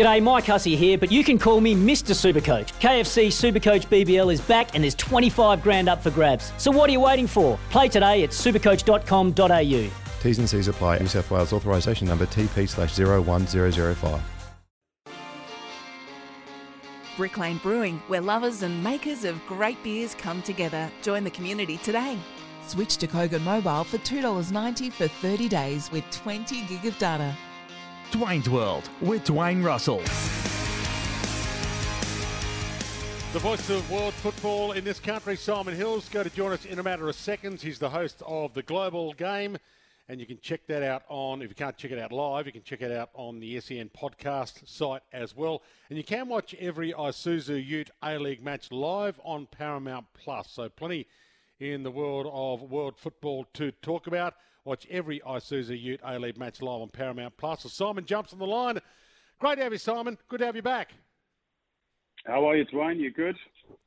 G'day, Mike Hussey here, but you can call me Mr. Supercoach. KFC Supercoach BBL is back and there's 25 grand up for grabs. So what are you waiting for? Play today at supercoach.com.au. T's and C's apply. New South Wales authorisation number TP slash 01005. Brick Lane Brewing, where lovers and makers of great beers come together. Join the community today. Switch to Kogan Mobile for $2.90 for 30 days with 20 gig of data. Dwayne's World with Dwayne Russell. The voice of world football in this country, Simon Hills, going to join us in a matter of seconds. He's the host of the Global Game, and you can check that out on, if you can't check it out live, you can check it out on the SEN podcast site as well. And you can watch every Isuzu Ute A League match live on Paramount Plus. So plenty in the world of world football to talk about. Watch every Isuzu Ute A League match live on Paramount Plus. So Simon jumps on the line. Great to have you, Simon. Good to have you back. How are you, Dwayne? You good?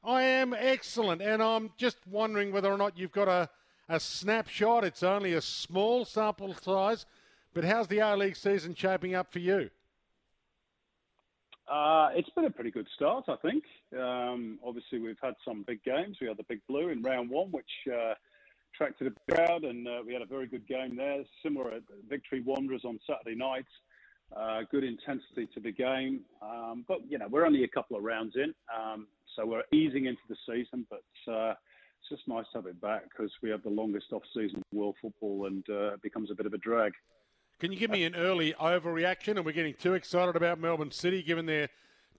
I am excellent, and I'm just wondering whether or not you've got a, a snapshot. It's only a small sample size, but how's the A League season shaping up for you? Uh, it's been a pretty good start, I think. Um, obviously, we've had some big games. We had the Big Blue in round one, which uh, attracted a crowd, and uh, we had a very good game there. Similar Victory Wanderers on Saturday night. Uh, good intensity to the game. Um, but, you know, we're only a couple of rounds in, um, so we're easing into the season, but uh, it's just nice to have it back because we have the longest off-season in world football and uh, it becomes a bit of a drag. Can you give me an early overreaction? Are we getting too excited about Melbourne City given their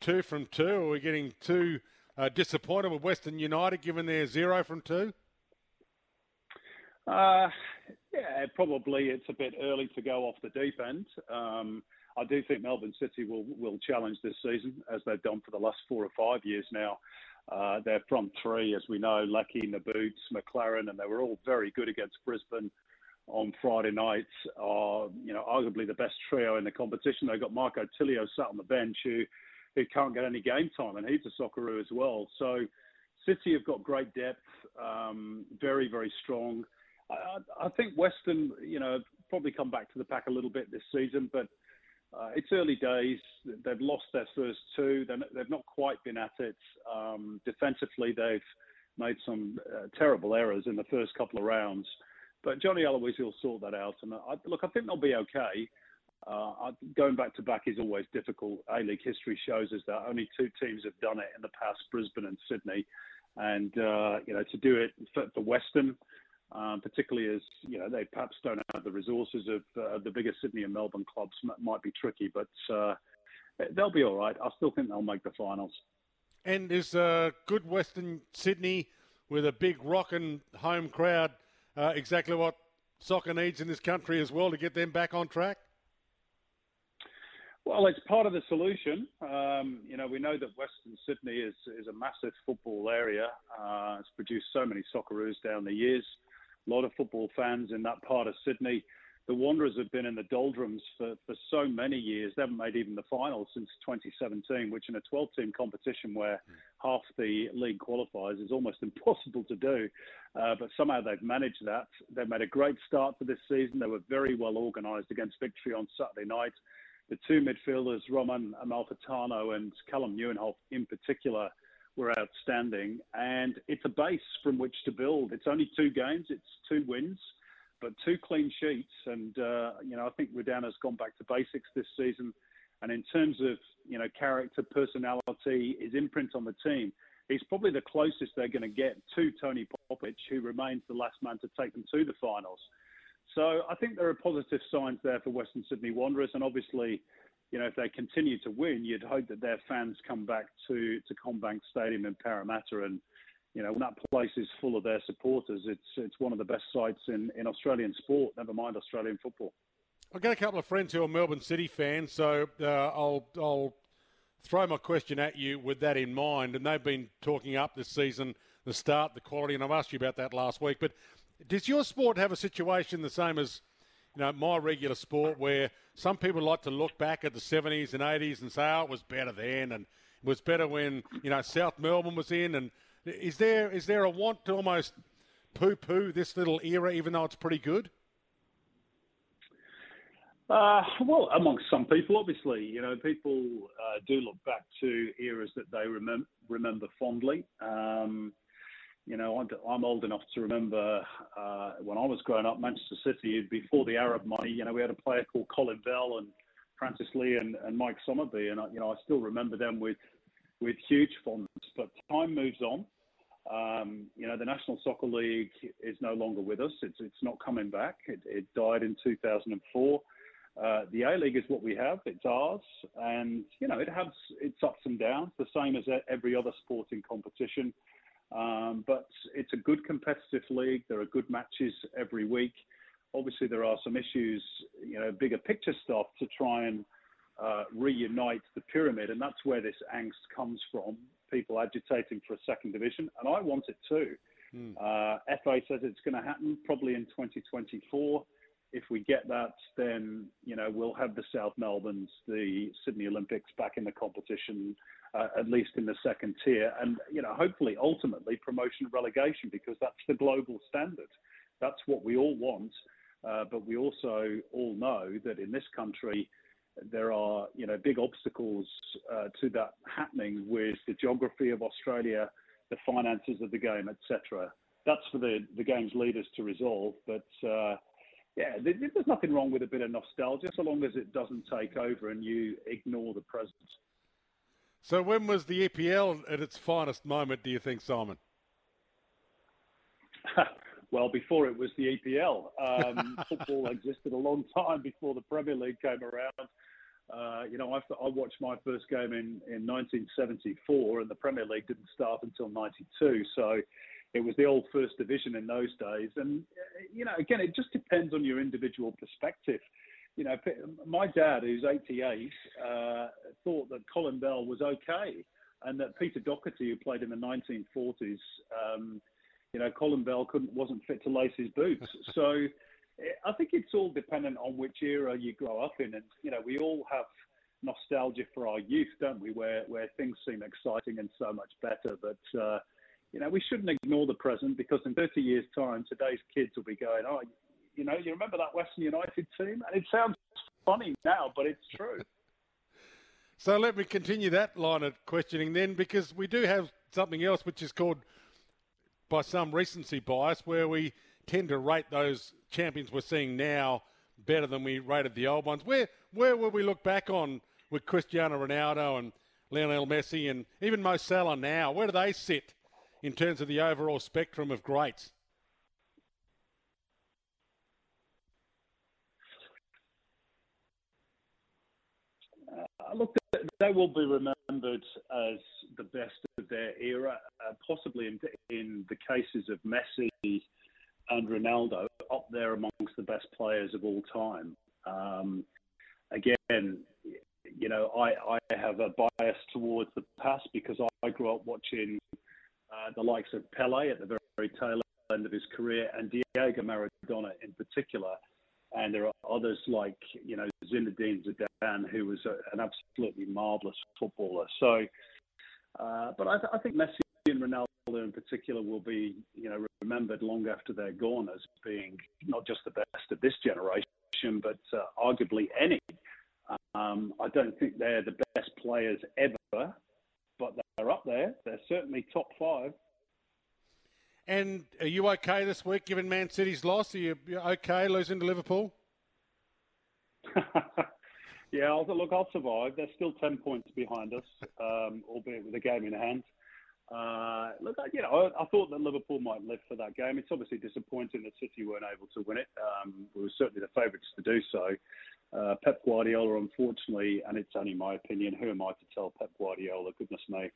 two from two? Or are we getting too uh, disappointed with Western United given their zero from two? Uh, yeah, probably it's a bit early to go off the deep end. Um, I do think Melbourne City will will challenge this season as they've done for the last four or five years now. Uh, their front three, as we know, Leckie, Nabbout, Maclaren, and they were all very good against Brisbane on Friday night. Are you know arguably the best trio in the competition. They've got Marco Tilio sat on the bench who who can't get any game time, and he's a Socceroo as well. So City have got great depth, um, very very strong. I, I think Western, you know, probably come back to the pack a little bit this season, but uh, it's early days. They've lost their first two. They're, they've not quite been at it. Um, defensively, they've made some uh, terrible errors in the first couple of rounds. But Johnny Aloisi will sort that out. And I, look, I think they'll be okay. Uh, going back to back is always difficult. A League history shows us that only two teams have done it in the past: Brisbane and Sydney. And uh, you know, to do it for, for Western, um, particularly as you know they perhaps don't have the resources of uh, the bigger Sydney and Melbourne clubs. M- might be tricky, but uh, they'll be all right. I still think they'll make the finals. And is uh, good Western Sydney with a big rocking home crowd uh, exactly what soccer needs in this country as well to get them back on track? Well, it's part of the solution. Um, you know, we know that Western Sydney is is a massive football area. Uh, it's produced so many Socceroos down the years a lot of football fans in that part of Sydney. The Wanderers have been in the doldrums for, for so many years. They haven't made even the final since 2017, which in a 12 team competition where half the league qualifies is almost impossible to do. Uh, but somehow they've managed that. They've made a great start to this season. They were very well organised against victory on Saturday night. The two midfielders, Romain Amalfitano and Calem Nieuwenhof in particular, were outstanding, and it's a base from which to build. It's only two games, it's two wins, but two clean sheets, and uh, you know I think Rudan's gone back to basics this season. And in terms of you know character, personality, his imprint on the team, he's probably the closest they're going to get to Tony Popovic, who remains the last man to take them to the finals. So I think there are positive signs there for Western Sydney Wanderers, and obviously you know, if they continue to win, you'd hope that their fans come back to, to CommBank Stadium in Parramatta. And, you know, when that place is full of their supporters, it's, it's one of the best sights in, in Australian sport, never mind Australian football. I've got a couple of friends who are Melbourne City fans, so uh, I'll, I'll throw my question at you with that in mind. And they've been talking up this season, the start, the quality, and I've asked you about that last week. But does your sport have a situation the same as – you know, my regular sport where some people like to look back at the 70s and 80s and say, oh, it was better then and it was better when, you know, South Melbourne was in. And is there is there a want to almost poo poo this little era, even though it's pretty good? Uh, well, amongst some people, obviously, you know, people uh, do look back to eras that they remem- remember fondly. Um, you know, I'm, old enough to remember uh, when I was growing up, Manchester City, before the Arab money, you know, we had a player called Colin Bell and Francis Lee and, and Mike Summerbee, and you know, I still remember them with with huge fondness. But time moves on. Um, you know, the National Soccer League is no longer with us. It's it's not coming back. It, it died in 2004. Uh, the A League is what we have. It's ours, and you know, it has its ups and downs, the same as every other sporting competition. Um, but it's a good competitive league. There are good matches every week. Obviously, there are some issues, you know, bigger picture stuff to try and uh, reunite the pyramid, and that's where this angst comes from. People agitating for a second division, and I want it too. Mm. Uh, FA says it's going to happen probably in 2024. If we get that, then you know we'll have the South Melbournes, the Sydney Olympics back in the competition, uh, at least in the second tier, and you know hopefully ultimately promotion relegation because that's the global standard. That's what we all want, uh, but we also all know that in this country there are you know big obstacles uh, to that happening with the geography of Australia, the finances of the game, etc. That's for the the game's leaders to resolve. But uh, yeah, there's nothing wrong with a bit of nostalgia, so long as it doesn't take over and you ignore the present. So when was the EPL at its finest moment? Do you think, Simon? well, before it was the EPL. Um, football existed a long time before the Premier League came around. Uh, you know, I, I, watched my first game in, in 1974, and the Premier League didn't start until '92. So it was the old First Division in those days. And you know, again, it just depends on your individual perspective. You know, my dad, who's 88, uh, thought that Colin Bell was okay, and that Peter Doherty, who played in the 1940s, um, you know, Colin Bell couldn't wasn't fit to lace his boots. So I think it's all dependent on which era you grow up in, and you know we all have nostalgia for our youth, don't we? Where where things seem exciting and so much better, but uh, you know we shouldn't ignore the present because in 30 years' time, today's kids will be going, oh, you know, you remember that Western United team? And it sounds funny now, but it's true. So let me continue that line of questioning then, because we do have something else which is called, by some recency bias, where we tend to rate those champions we're seeing now better than we rated the old ones. Where where will we look back on with Cristiano Ronaldo and Lionel Messi and even Mo Salah now? Where do they sit in terms of the overall spectrum of greats? Uh, look, they will be remembered as the best of their era, uh, possibly in, in the cases of Messi and Ronaldo up there amongst the best players of all time. Um, again, you know, I, I have a bias towards the past because I, grew up watching uh, the likes of Pele at the very, very tail end of his career and Diego Maradona in particular. And there are others like, you know, Zinedine Zidane, who was a, an absolutely marvellous footballer. So, uh, but I, th- I think Messi and Ronaldo in particular will be, you know, remembered long after they're gone as being not just the best of this generation, but uh, arguably any. Um, I don't think they're the best players ever, but they're up there. They're certainly top five. And are you okay this week, given Man City's loss? Are you okay losing to Liverpool? yeah, I'll, look, I'll survive. They're still 10 points behind us, um, albeit with a game in hand. Uh, look, you know, I, I, thought that Liverpool might live for that game. It's obviously disappointing that City weren't able to win it. Um, we were certainly the favourites to do so. Uh, Pep Guardiola, unfortunately, and it's only my opinion. Who am I to tell Pep Guardiola? Goodness me.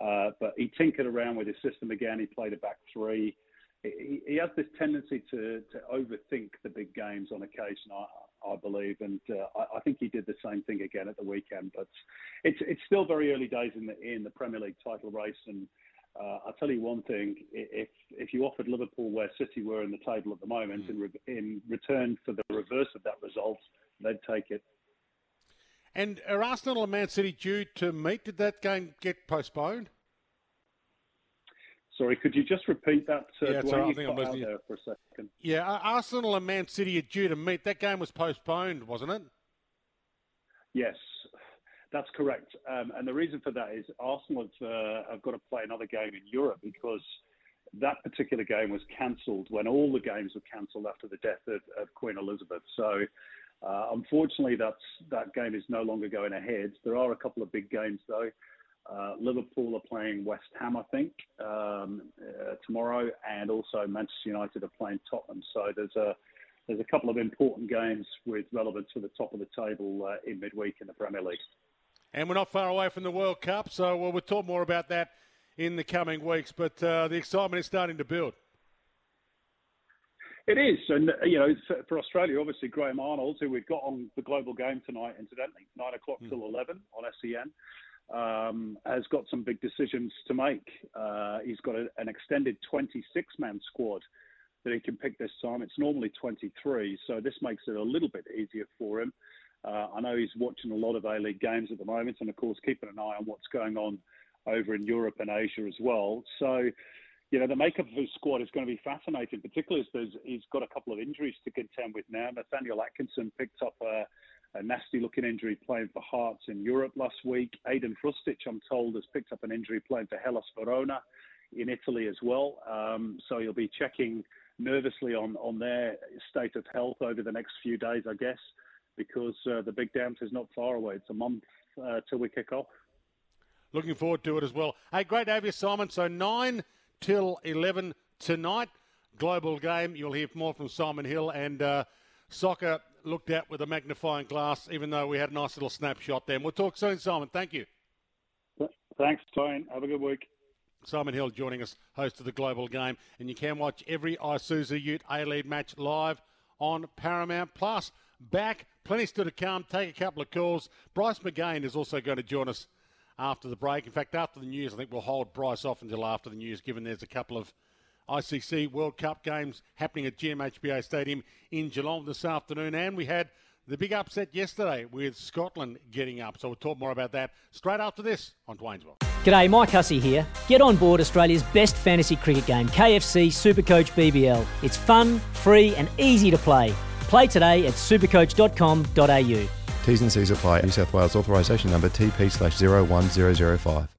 Uh, but he tinkered around with his system again. He played a back three. He, he has this tendency to, to overthink the big games on occasion. I, I believe, and uh, I, I, think he did the same thing again at the weekend. But it's it's still very early days in the in the Premier League title race, and uh, I'll tell you one thing: if if you offered Liverpool where City were in the table at the moment, mm. in, re- in return for the reverse of that result, they'd take it. And are Arsenal and Man City due to meet? Did that game get postponed? Sorry, could you just repeat that? Uh, yeah, sorry, I think I'm there for a second. Yeah, Arsenal and Man City are due to meet. That game was postponed, wasn't it? Yes, that's correct. Um, and the reason for that is Arsenal have, uh, have got to play another game in Europe because that particular game was cancelled when all the games were cancelled after the death of, of Queen Elizabeth. So, uh, unfortunately, that's, that game is no longer going ahead. There are a couple of big games, though. Uh, Liverpool are playing West Ham, I think, um, uh, tomorrow, and also Manchester United are playing Tottenham. So there's a there's a couple of important games with relevance to the top of the table uh, in midweek in the Premier League. And we're not far away from the World Cup, so we'll talk more about that in the coming weeks. But uh, the excitement is starting to build. It is, and uh, you know, for Australia, obviously Graham Arnold, who we've got on the global game tonight, incidentally, nine o'clock mm. till eleven on SEN, um, has got some big decisions to make. Uh, he's got a, an extended 26-man squad that he can pick this time. It's normally 23, so this makes it a little bit easier for him. Uh, I know he's watching a lot of A-League games at the moment, and of course keeping an eye on what's going on over in Europe and Asia as well. So, you know, the makeup of his squad is going to be fascinating, particularly as he's got a couple of injuries to contend with now. Nathaniel Atkinson picked up a, a nasty-looking injury playing for Hearts in Europe last week. Ajdin Hrustic, I'm told, has picked up an injury playing for Hellas Verona in Italy as well. Um, so he'll be checking nervously on, on their state of health over the next few days, I guess, because uh, the big dance is not far away. It's a month uh, till we kick off. Looking forward to it as well. Hey, great to have you, Simon. So 9 till 11 tonight. Global game. You'll hear more from Simon Hill and uh, soccer looked at with a magnifying glass, even though we had a nice little snapshot there. And we'll talk soon, Simon. Thank you. Thanks, Tony. Have a good week. Simon Hill joining us, host of the Global Game, and you can watch every Isuzu Ute A League match live on Paramount Plus. Back, plenty still to come. Take a couple of calls. Bryce McGain is also going to join us after the break. In fact, after the news, I think we'll hold Bryce off until after the news, given there's a couple of ICC World Cup games happening at GMHBA Stadium in Geelong this afternoon, and we had the big upset yesterday with Scotland getting up. So we'll talk more about that straight after this on Dwayne's World. G'day, Mike Hussey here. Get on board Australia's best fantasy cricket game, KFC Supercoach BBL. It's fun, free, and easy to play. Play today at supercoach.com.au. T's and C's apply. New South Wales authorisation number TP slash 01005.